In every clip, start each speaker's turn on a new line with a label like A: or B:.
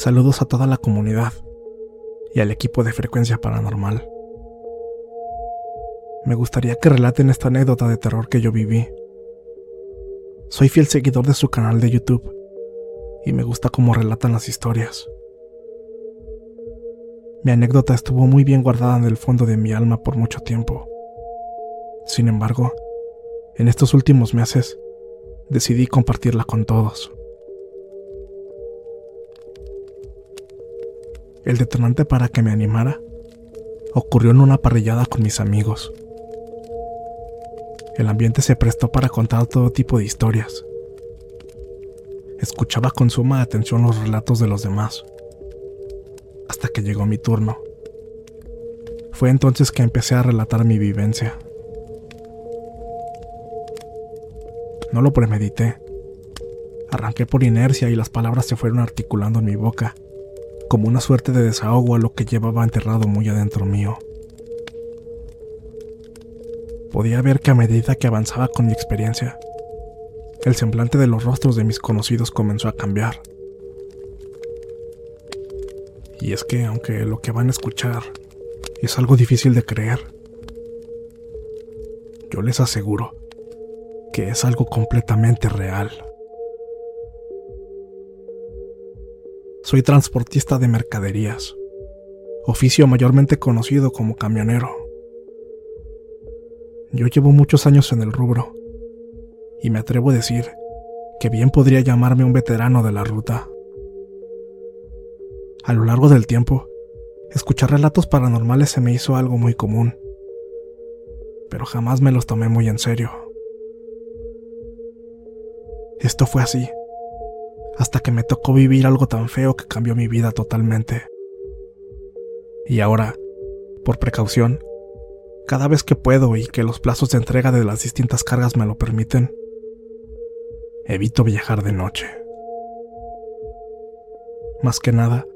A: Saludos a toda la comunidad y al equipo de Frecuencia Paranormal. Me gustaría que relaten esta anécdota de terror que yo viví. Soy fiel seguidor de su canal de YouTube y me gusta cómo relatan las historias. Mi anécdota estuvo muy bien guardada en el fondo de mi alma por mucho tiempo. Sin embargo, en estos últimos meses, decidí compartirla con todos. El detonante para que me animara ocurrió en una parrillada con mis amigos. El ambiente se prestó para contar todo tipo de historias. Escuchaba con suma atención los relatos de los demás, hasta que llegó mi turno. Fue entonces que empecé a relatar mi vivencia. No lo premedité. Arranqué por inercia y las palabras se fueron articulando en mi boca como una suerte de desahogo a lo que llevaba enterrado muy adentro mío. Podía ver que a medida que avanzaba con mi experiencia, el semblante de los rostros de mis conocidos comenzó a cambiar. Y es que aunque lo que van a escuchar es algo difícil de creer, yo les aseguro que es algo completamente real. Soy transportista de mercaderías, oficio mayormente conocido como camionero. Yo llevo muchos años en el rubro y me atrevo a decir que bien podría llamarme un veterano de la ruta. A lo largo del tiempo, escuchar relatos paranormales se me hizo algo muy común, pero jamás me los tomé muy en serio. Esto fue así hasta que me tocó vivir algo tan feo que cambió mi vida totalmente. Y ahora, por precaución, cada vez que puedo y que los plazos de entrega de las distintas cargas me lo permiten, evito viajar de noche. Más que nada,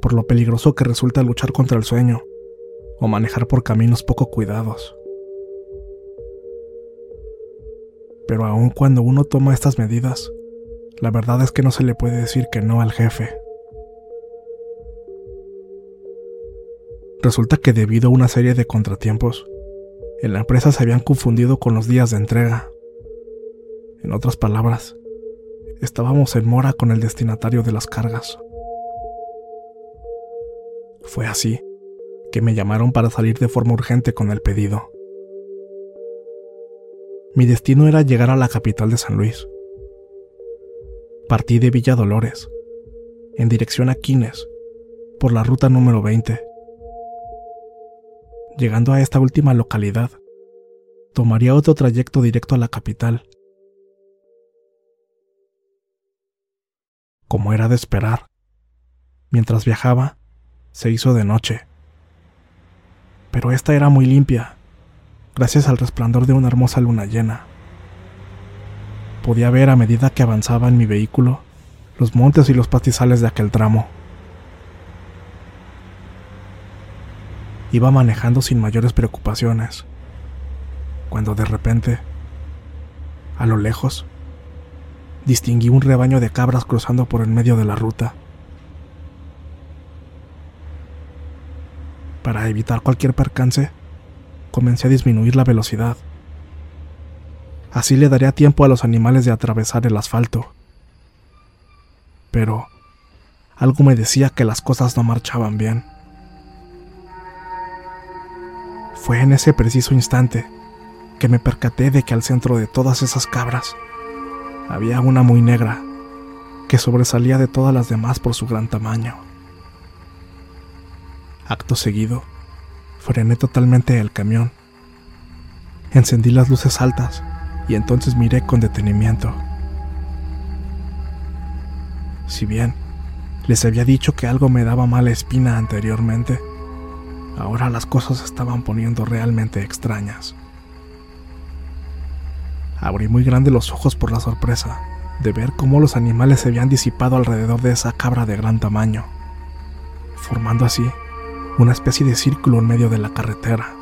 A: por lo peligroso que resulta luchar contra el sueño o manejar por caminos poco cuidados. Pero aun cuando uno toma estas medidas, la verdad es que no se le puede decir que no al jefe. Resulta que debido a una serie de contratiempos, en la empresa se habían confundido con los días de entrega. En otras palabras, estábamos en mora con el destinatario de las cargas. Fue así que me llamaron para salir de forma urgente con el pedido. Mi destino era llegar a la capital de San Luis, Partí de Villa Dolores, en dirección a Quines, por la ruta número 20. Llegando a esta última localidad, tomaría otro trayecto directo a la capital. Como era de esperar, mientras viajaba, se hizo de noche. Pero esta era muy limpia, gracias al resplandor de una hermosa luna llena. Podía ver a medida que avanzaba en mi vehículo los montes y los pastizales de aquel tramo. Iba manejando sin mayores preocupaciones, cuando de repente, a lo lejos, distinguí un rebaño de cabras cruzando por el medio de la ruta. Para evitar cualquier percance, comencé a disminuir la velocidad. Así le daría tiempo a los animales de atravesar el asfalto. Pero algo me decía que las cosas no marchaban bien. Fue en ese preciso instante que me percaté de que al centro de todas esas cabras había una muy negra que sobresalía de todas las demás por su gran tamaño. Acto seguido, frené totalmente el camión. Encendí las luces altas y entonces miré con detenimiento. Si bien les había dicho que algo me daba mala espina anteriormente, ahora las cosas estaban poniendo realmente extrañas. Abrí muy grande los ojos por la sorpresa de ver cómo los animales se habían disipado alrededor de esa cabra de gran tamaño, formando así una especie de círculo en medio de la carretera.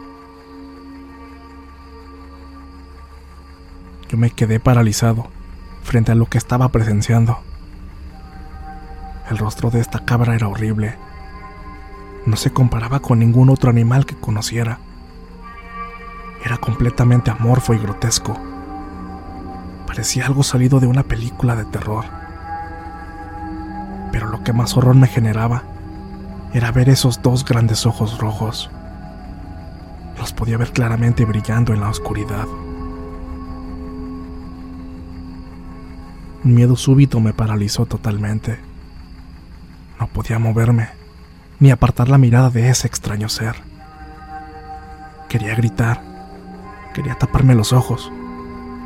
A: Yo me quedé paralizado frente a lo que estaba presenciando. El rostro de esta cabra era horrible. No se comparaba con ningún otro animal que conociera. Era completamente amorfo y grotesco. Parecía algo salido de una película de terror. Pero lo que más horror me generaba era ver esos dos grandes ojos rojos. Los podía ver claramente brillando en la oscuridad. Un miedo súbito me paralizó totalmente. No podía moverme, ni apartar la mirada de ese extraño ser. Quería gritar, quería taparme los ojos,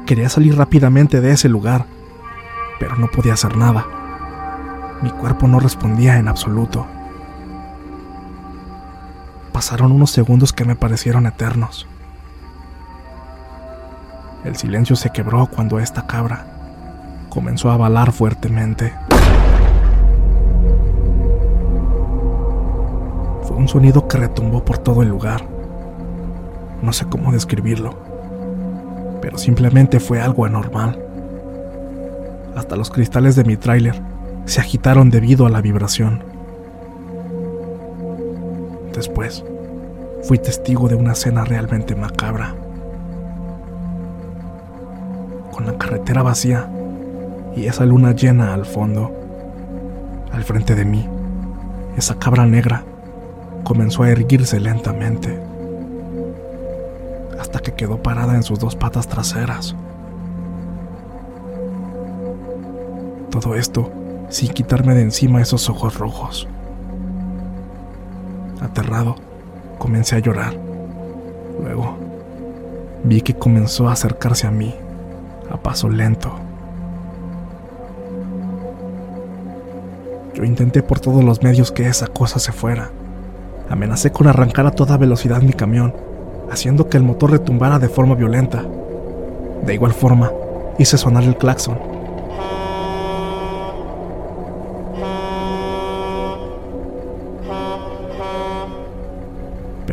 A: quería salir rápidamente de ese lugar, pero no podía hacer nada. Mi cuerpo no respondía en absoluto. Pasaron unos segundos que me parecieron eternos. El silencio se quebró cuando esta cabra comenzó a balar fuertemente. Fue un sonido que retumbó por todo el lugar. No sé cómo describirlo, pero simplemente fue algo anormal. Hasta los cristales de mi tráiler se agitaron debido a la vibración. Después, fui testigo de una escena realmente macabra. Con la carretera vacía y esa luna llena al fondo, al frente de mí, esa cabra negra comenzó a erguirse lentamente, hasta que quedó parada en sus dos patas traseras. Todo esto sin quitarme de encima esos ojos rojos. Aterrado, comencé a llorar. Luego, vi que comenzó a acercarse a mí a paso lento. Intenté por todos los medios que esa cosa se fuera. Amenacé con arrancar a toda velocidad mi camión, haciendo que el motor retumbara de forma violenta. De igual forma, hice sonar el claxon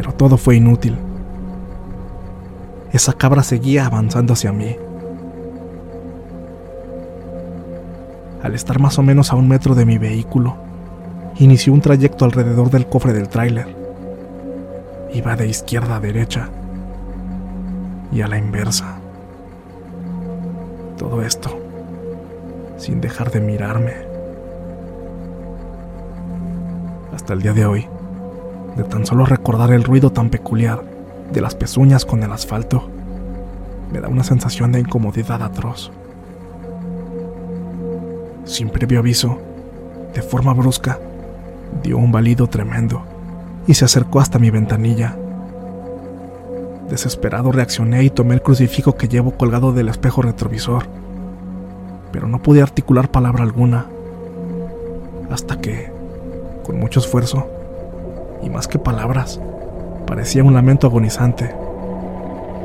A: pero todo fue inútil. Esa cabra seguía avanzando hacia mí. Al estar más o menos a un metro de mi vehículo, inició un trayecto alrededor del cofre del tráiler. Iba de izquierda a derecha y a la inversa. Todo esto sin dejar de mirarme. Hasta el día de hoy, de tan solo recordar el ruido tan peculiar de las pezuñas con el asfalto, me da una sensación de incomodidad atroz. Sin previo aviso, de forma brusca, dio un balido tremendo y se acercó hasta mi ventanilla. Desesperado reaccioné y tomé el crucifijo que llevo colgado del espejo retrovisor, pero no pude articular palabra alguna, hasta que, con mucho esfuerzo, y más que palabras, parecía un lamento agonizante,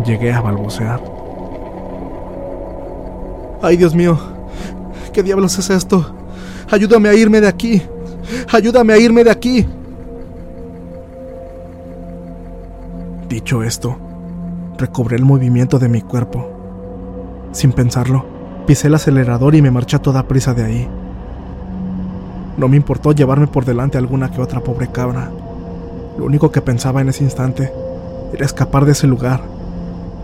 A: llegué a balbucear. ¡Ay, Dios mío! ¿Qué diablos es esto? Ayúdame a irme de aquí. Ayúdame a irme de aquí. Dicho esto, recobré el movimiento de mi cuerpo. Sin pensarlo, pisé el acelerador y me marché a toda prisa de ahí. No me importó llevarme por delante alguna que otra pobre cabra. Lo único que pensaba en ese instante era escapar de ese lugar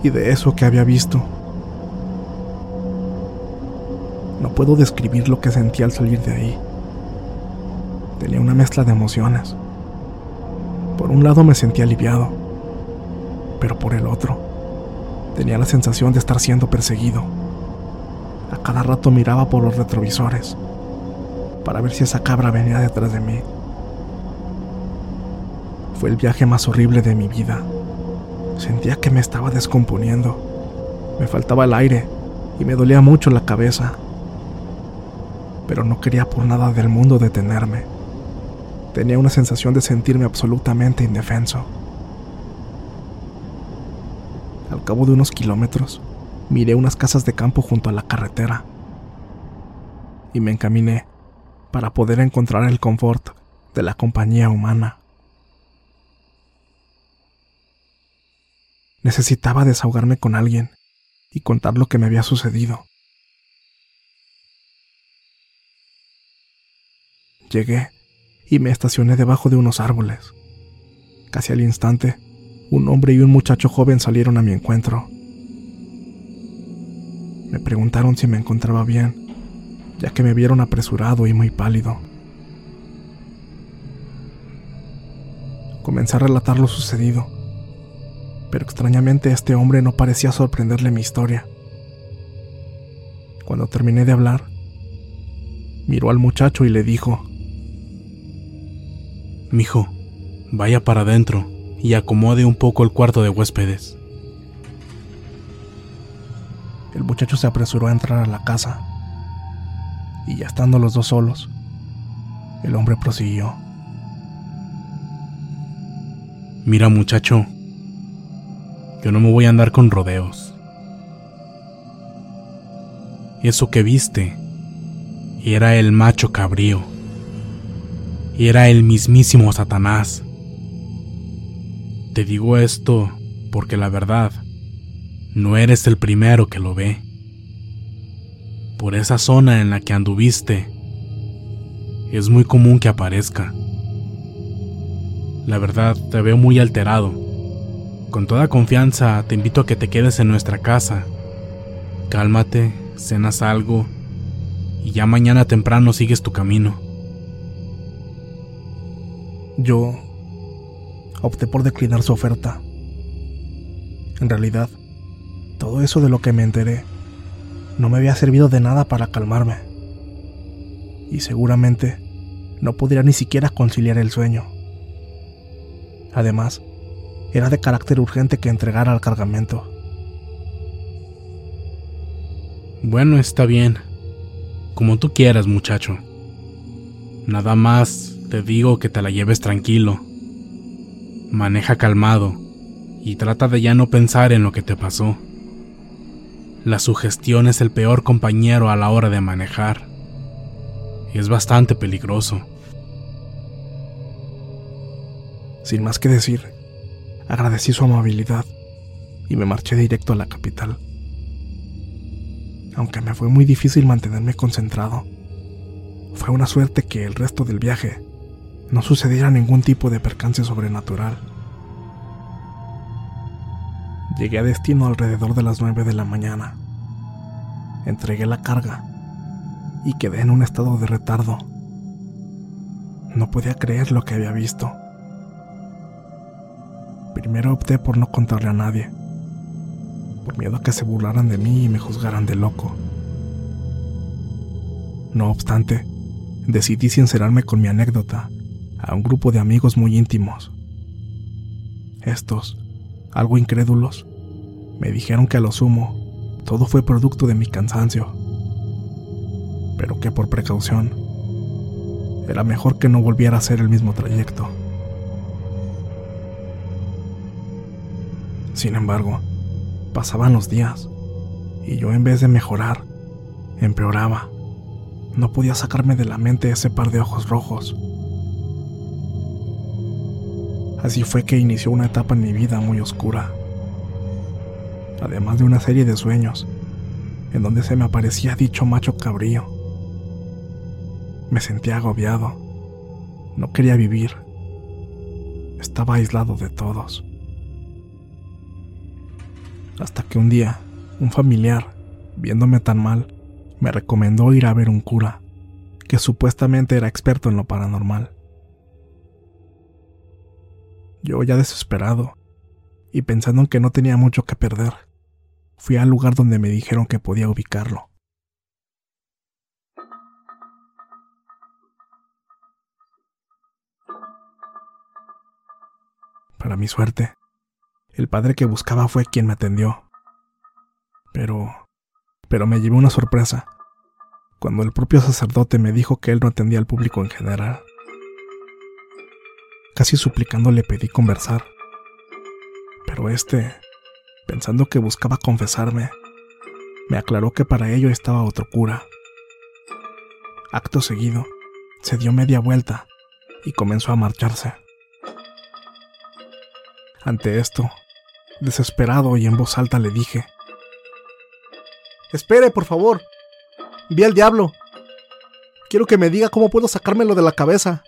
A: y de eso que había visto. No puedo describir lo que sentí al salir de ahí. Tenía una mezcla de emociones. Por un lado me sentí aliviado, pero por el otro tenía la sensación de estar siendo perseguido. A cada rato miraba por los retrovisores para ver si esa cabra venía detrás de mí. Fue el viaje más horrible de mi vida. Sentía que me estaba descomponiendo. Me faltaba el aire y me dolía mucho la cabeza. Pero no quería por nada del mundo detenerme. Tenía una sensación de sentirme absolutamente indefenso. Al cabo de unos kilómetros, miré unas casas de campo junto a la carretera y me encaminé para poder encontrar el confort de la compañía humana. Necesitaba desahogarme con alguien y contar lo que me había sucedido. Llegué y me estacioné debajo de unos árboles. Casi al instante, un hombre y un muchacho joven salieron a mi encuentro. Me preguntaron si me encontraba bien, ya que me vieron apresurado y muy pálido. Comencé a relatar lo sucedido pero extrañamente este hombre no parecía sorprenderle mi historia. Cuando terminé de hablar, miró al muchacho y le dijo:
B: Mijo, vaya para adentro y acomode un poco el cuarto de huéspedes.
A: El muchacho se apresuró a entrar a la casa, y ya estando los dos solos, el hombre prosiguió.
B: Mira muchacho, yo no me voy a andar con rodeos. Eso que viste era el macho cabrío. Era el mismísimo Satanás. Te digo esto porque la verdad, no eres el primero que lo ve. Por esa zona en la que anduviste, es muy común que aparezca. La verdad, te veo muy alterado con toda confianza te invito a que te quedes en nuestra casa. Cálmate, cenas algo y ya mañana temprano sigues tu camino.
A: Yo opté por declinar su oferta. En realidad, todo eso de lo que me enteré no me había servido de nada para calmarme. Y seguramente no podría ni siquiera conciliar el sueño. Además, era de carácter urgente que entregara al cargamento.
B: Bueno, está bien. Como tú quieras, muchacho. Nada más te digo que te la lleves tranquilo. Maneja calmado y trata de ya no pensar en lo que te pasó. La sugestión es el peor compañero a la hora de manejar. Es bastante peligroso.
A: Sin más que decir, Agradecí su amabilidad y me marché directo a la capital. Aunque me fue muy difícil mantenerme concentrado, fue una suerte que el resto del viaje no sucediera ningún tipo de percance sobrenatural. Llegué a destino alrededor de las nueve de la mañana. Entregué la carga y quedé en un estado de retardo. No podía creer lo que había visto. Primero opté por no contarle a nadie, por miedo a que se burlaran de mí y me juzgaran de loco. No obstante, decidí sincerarme con mi anécdota a un grupo de amigos muy íntimos. Estos algo incrédulos, me dijeron que a lo sumo todo fue producto de mi cansancio, pero que por precaución era mejor que no volviera a hacer el mismo trayecto. Sin embargo, pasaban los días y yo en vez de mejorar, empeoraba. No podía sacarme de la mente ese par de ojos rojos. Así fue que inició una etapa en mi vida muy oscura además de una serie de sueños, en donde se me aparecía dicho macho cabrío. Me sentía agobiado, no quería vivir, estaba aislado de todos. Hasta que un día, un familiar, viéndome tan mal, me recomendó ir a ver un cura, que supuestamente era experto en lo paranormal. Yo ya desesperado, y pensando en que no tenía mucho que perder, fui al lugar donde me dijeron que podía ubicarlo. Para mi suerte, el padre que buscaba fue quien me atendió. Pero... pero me llevé una sorpresa, cuando el propio sacerdote me dijo que él no atendía al público en general. Casi suplicando le pedí conversar, pero este pensando que buscaba confesarme, me aclaró que para ello estaba otro cura. Acto seguido, se dio media vuelta y comenzó a marcharse. Ante esto, desesperado y en voz alta le dije, Espere, por favor. Vi al diablo. Quiero que me diga cómo puedo sacármelo de la cabeza.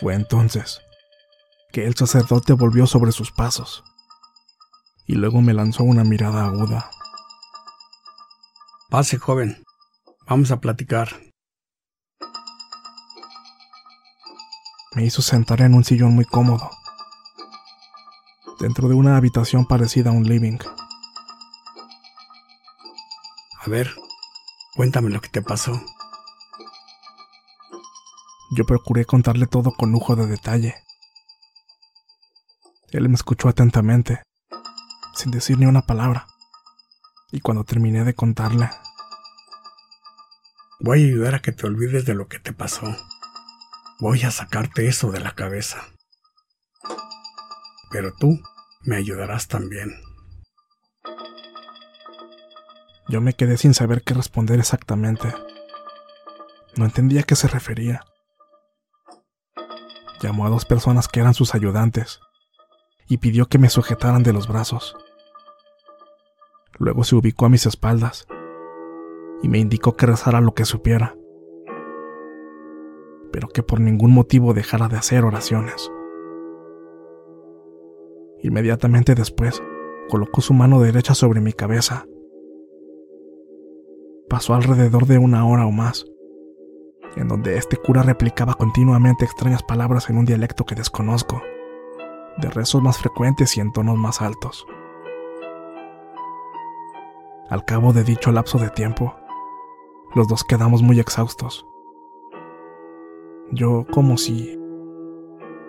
A: Fue entonces que el sacerdote volvió sobre sus pasos y luego me lanzó una mirada aguda.
C: Pase, joven. Vamos a platicar.
A: Me hizo sentar en un sillón muy cómodo, dentro de una habitación parecida a un living.
C: A ver, cuéntame lo que te pasó.
A: Yo procuré contarle todo con lujo de detalle. Él me escuchó atentamente, sin decir ni una palabra. Y cuando terminé de contarle...
C: Voy a ayudar a que te olvides de lo que te pasó. Voy a sacarte eso de la cabeza. Pero tú me ayudarás también.
A: Yo me quedé sin saber qué responder exactamente. No entendía a qué se refería. Llamó a dos personas que eran sus ayudantes y pidió que me sujetaran de los brazos. Luego se ubicó a mis espaldas y me indicó que rezara lo que supiera, pero que por ningún motivo dejara de hacer oraciones. Inmediatamente después, colocó su mano derecha sobre mi cabeza. Pasó alrededor de una hora o más, en donde este cura replicaba continuamente extrañas palabras en un dialecto que desconozco de rezos más frecuentes y en tonos más altos. Al cabo de dicho lapso de tiempo, los dos quedamos muy exhaustos. Yo como si...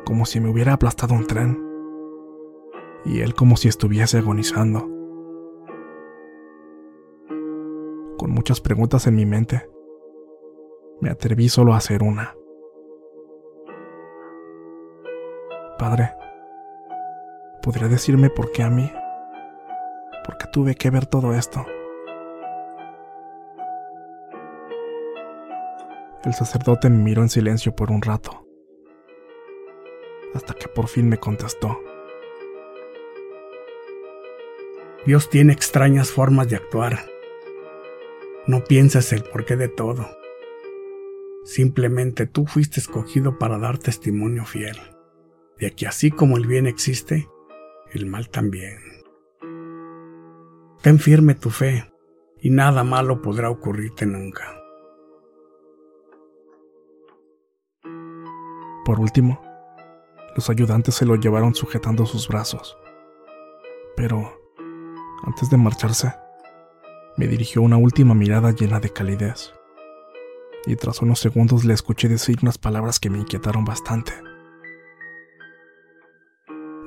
A: como si me hubiera aplastado un tren. Y él como si estuviese agonizando. Con muchas preguntas en mi mente, me atreví solo a hacer una. Padre, ¿Podría decirme por qué a mí? ¿Por qué tuve que ver todo esto? El sacerdote me miró en silencio por un rato, hasta que por fin me contestó.
C: Dios tiene extrañas formas de actuar. No pienses el porqué de todo. Simplemente tú fuiste escogido para dar testimonio fiel de que así como el bien existe, el mal también. Ten firme tu fe y nada malo podrá ocurrirte nunca.
A: Por último, los ayudantes se lo llevaron sujetando sus brazos. Pero, antes de marcharse, me dirigió una última mirada llena de calidez. Y tras unos segundos le escuché decir unas palabras que me inquietaron bastante.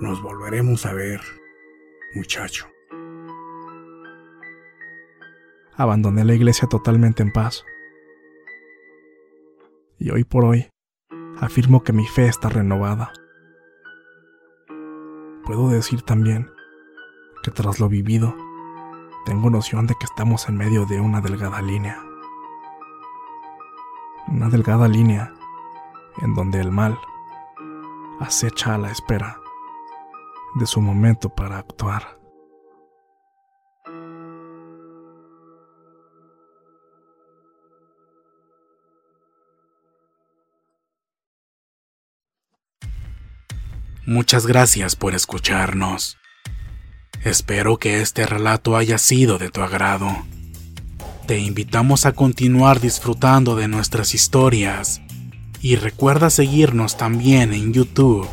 C: nos volveremos a ver, muchacho.
A: Abandoné la iglesia totalmente en paz. Y hoy por hoy, afirmo que mi fe está renovada. Puedo decir también que tras lo vivido, tengo noción de que estamos en medio de una delgada línea. Una delgada línea en donde el mal acecha a la espera de su momento para actuar.
B: Muchas gracias por escucharnos. Espero que este relato haya sido de tu agrado. Te invitamos a continuar disfrutando de nuestras historias y recuerda seguirnos también en YouTube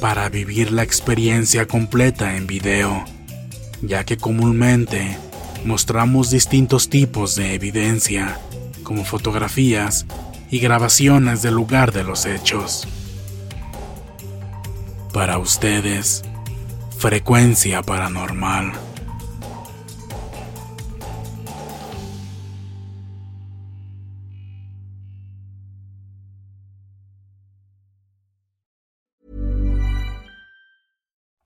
B: para vivir la experiencia completa en video, ya que comúnmente mostramos distintos tipos de evidencia, como fotografías y grabaciones del lugar de los hechos. Para ustedes, frecuencia paranormal.